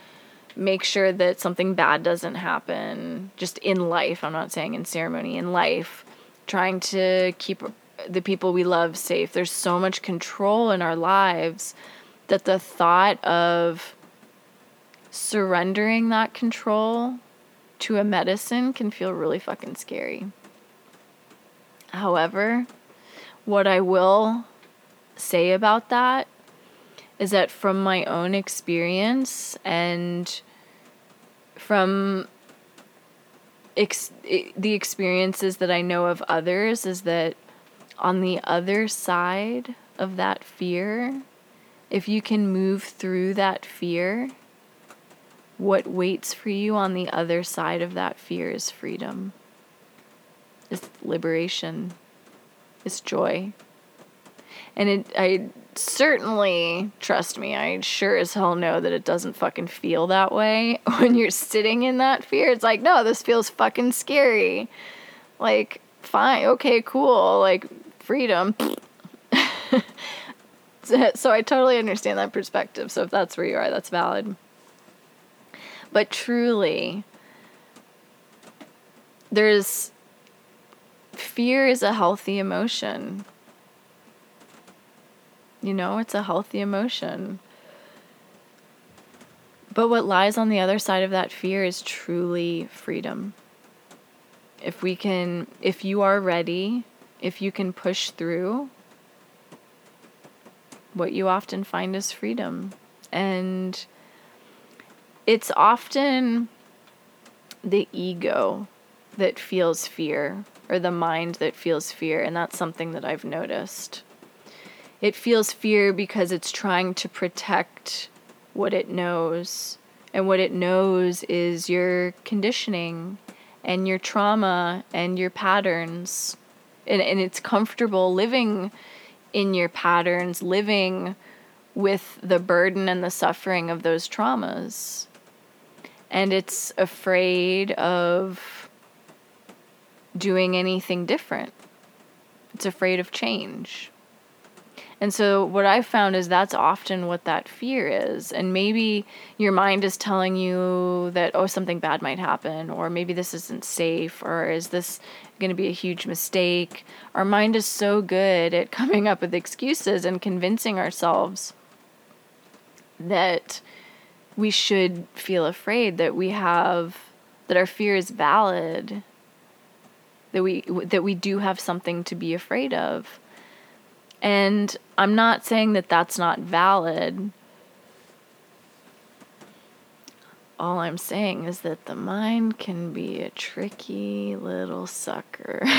make sure that something bad doesn't happen just in life. I'm not saying in ceremony, in life, trying to keep the people we love safe. There's so much control in our lives that the thought of surrendering that control to a medicine can feel really fucking scary. However, what I will say about that is that from my own experience and from ex- the experiences that I know of others, is that on the other side of that fear, if you can move through that fear, what waits for you on the other side of that fear is freedom, it's liberation, it's joy. And it, I certainly, trust me, I sure as hell know that it doesn't fucking feel that way when you're sitting in that fear. It's like, no, this feels fucking scary. Like, fine, okay, cool, like, freedom. so I totally understand that perspective. So if that's where you are, that's valid. But truly, there's fear is a healthy emotion. You know, it's a healthy emotion. But what lies on the other side of that fear is truly freedom. If we can, if you are ready, if you can push through, what you often find is freedom. And it's often the ego that feels fear or the mind that feels fear. And that's something that I've noticed. It feels fear because it's trying to protect what it knows. And what it knows is your conditioning and your trauma and your patterns. And, and it's comfortable living in your patterns, living with the burden and the suffering of those traumas and it's afraid of doing anything different. It's afraid of change. And so, what I've found is that's often what that fear is. And maybe your mind is telling you that, oh, something bad might happen, or maybe this isn't safe, or is this going to be a huge mistake? Our mind is so good at coming up with excuses and convincing ourselves that we should feel afraid that we have that our fear is valid that we that we do have something to be afraid of and i'm not saying that that's not valid. All i'm saying is that the mind can be a tricky little sucker.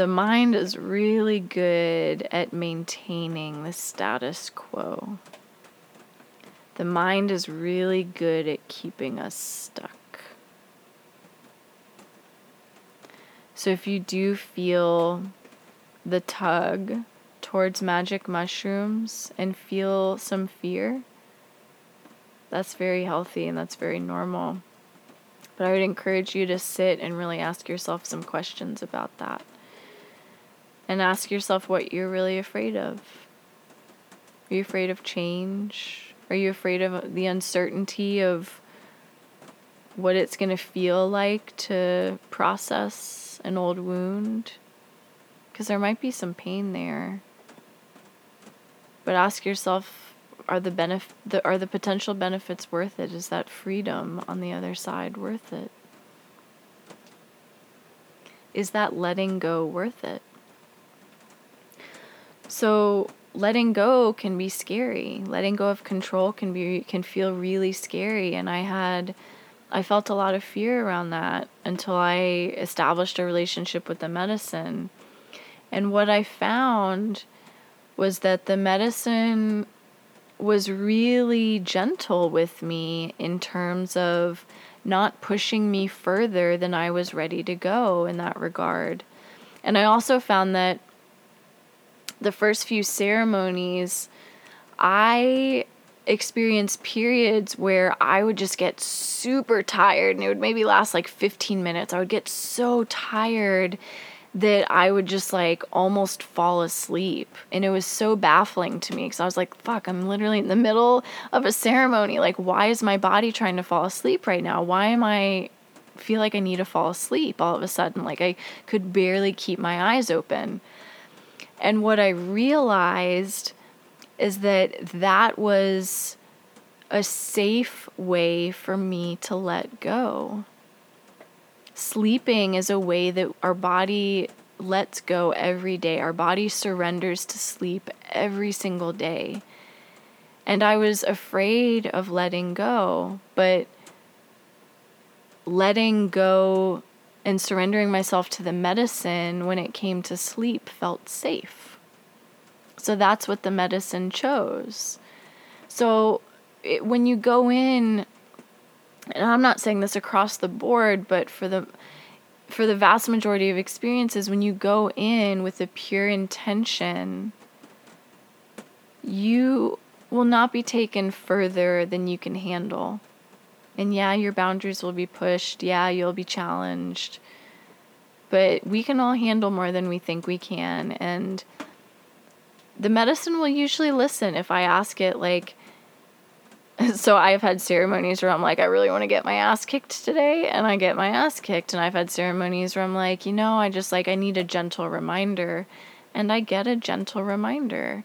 The mind is really good at maintaining the status quo. The mind is really good at keeping us stuck. So if you do feel the tug towards magic mushrooms and feel some fear, that's very healthy and that's very normal. But I would encourage you to sit and really ask yourself some questions about that. And ask yourself what you're really afraid of. Are you afraid of change? Are you afraid of the uncertainty of what it's going to feel like to process an old wound? Because there might be some pain there. But ask yourself are the benef- the, are the potential benefits worth it? Is that freedom on the other side worth it? Is that letting go worth it? So letting go can be scary. Letting go of control can be can feel really scary and I had I felt a lot of fear around that until I established a relationship with the medicine. And what I found was that the medicine was really gentle with me in terms of not pushing me further than I was ready to go in that regard. And I also found that the first few ceremonies, I experienced periods where I would just get super tired and it would maybe last like 15 minutes. I would get so tired that I would just like almost fall asleep. And it was so baffling to me because I was like, fuck, I'm literally in the middle of a ceremony. Like, why is my body trying to fall asleep right now? Why am I feel like I need to fall asleep all of a sudden? Like, I could barely keep my eyes open. And what I realized is that that was a safe way for me to let go. Sleeping is a way that our body lets go every day. Our body surrenders to sleep every single day. And I was afraid of letting go, but letting go and surrendering myself to the medicine when it came to sleep felt safe. So that's what the medicine chose. So it, when you go in, and I'm not saying this across the board, but for the for the vast majority of experiences, when you go in with a pure intention, you will not be taken further than you can handle. And yeah, your boundaries will be pushed. Yeah, you'll be challenged. But we can all handle more than we think we can. And the medicine will usually listen if I ask it, like, so I've had ceremonies where I'm like, I really want to get my ass kicked today, and I get my ass kicked. And I've had ceremonies where I'm like, you know, I just like, I need a gentle reminder, and I get a gentle reminder.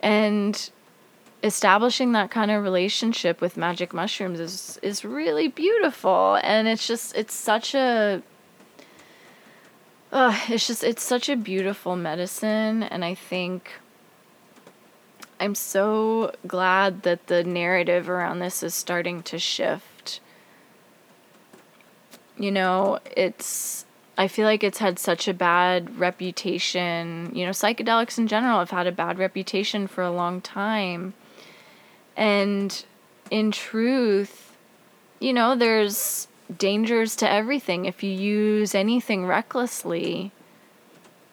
And establishing that kind of relationship with magic mushrooms is is really beautiful and it's just it's such a uh, it's just it's such a beautiful medicine and i think I'm so glad that the narrative around this is starting to shift. You know, it's I feel like it's had such a bad reputation. You know, psychedelics in general have had a bad reputation for a long time. And in truth, you know, there's dangers to everything. If you use anything recklessly,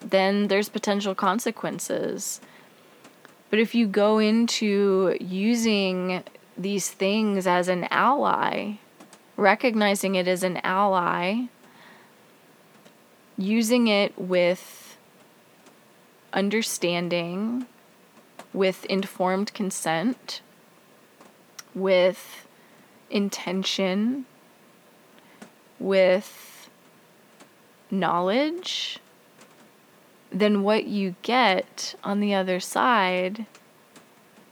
then there's potential consequences. But if you go into using these things as an ally, recognizing it as an ally, using it with understanding, with informed consent, with intention, with knowledge then what you get on the other side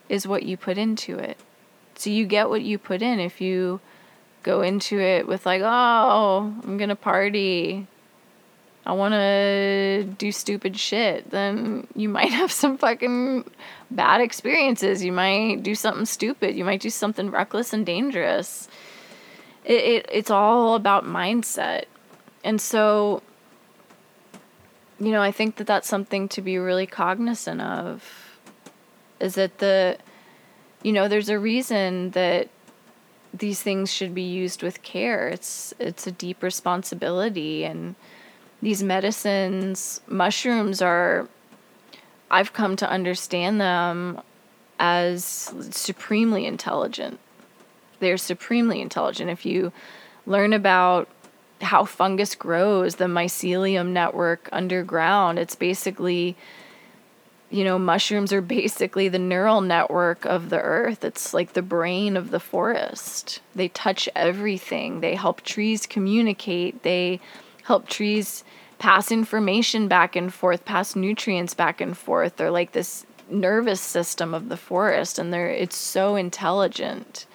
is what you put into it. So you get what you put in. If you go into it with, like, oh, I'm going to party, I want to do stupid shit, then you might have some fucking bad experiences. You might do something stupid. You might do something reckless and dangerous. It, it it's all about mindset. And so you know, I think that that's something to be really cognizant of is that the, you know, there's a reason that these things should be used with care. It's it's a deep responsibility and these medicines, mushrooms are I've come to understand them as supremely intelligent. They're supremely intelligent. If you learn about how fungus grows, the mycelium network underground. It's basically, you know, mushrooms are basically the neural network of the earth. It's like the brain of the forest. They touch everything, they help trees communicate, they help trees pass information back and forth, pass nutrients back and forth. They're like this nervous system of the forest and they're it's so intelligent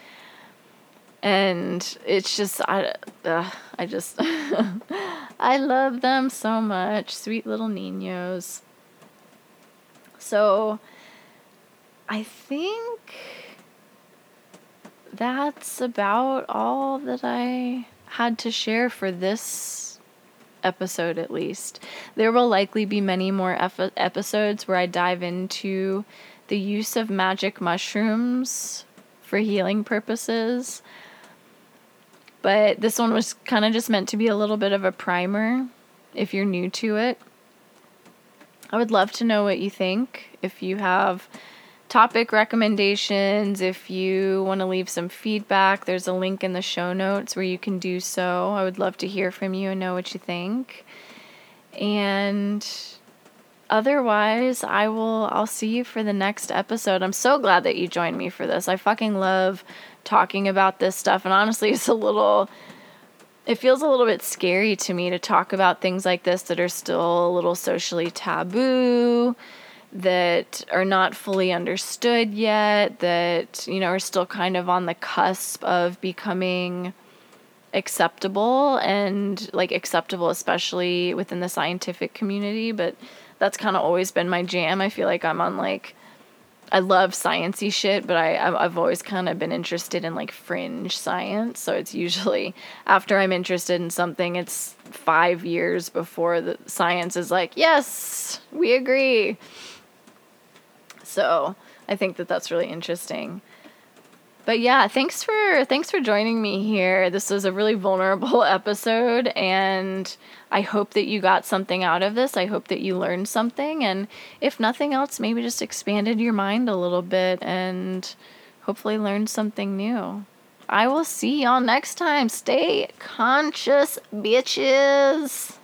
and it's just I uh, I just I love them so much, sweet little niños. So I think that's about all that I had to share for this episode at least. There will likely be many more ep- episodes where I dive into the use of magic mushrooms for healing purposes. But this one was kind of just meant to be a little bit of a primer if you're new to it. I would love to know what you think. If you have topic recommendations, if you want to leave some feedback, there's a link in the show notes where you can do so. I would love to hear from you and know what you think. And otherwise, I will I'll see you for the next episode. I'm so glad that you joined me for this. I fucking love talking about this stuff and honestly, it's a little it feels a little bit scary to me to talk about things like this that are still a little socially taboo that are not fully understood yet, that, you know, are still kind of on the cusp of becoming acceptable and like acceptable, especially within the scientific community. But that's kind of always been my jam. I feel like I'm on like, I love sciency shit, but I I've always kind of been interested in like fringe science. So it's usually after I'm interested in something, it's five years before the science is like, yes, we agree. So I think that that's really interesting. But yeah, thanks for thanks for joining me here. This was a really vulnerable episode and I hope that you got something out of this. I hope that you learned something and if nothing else, maybe just expanded your mind a little bit and hopefully learned something new. I will see y'all next time. Stay conscious, bitches.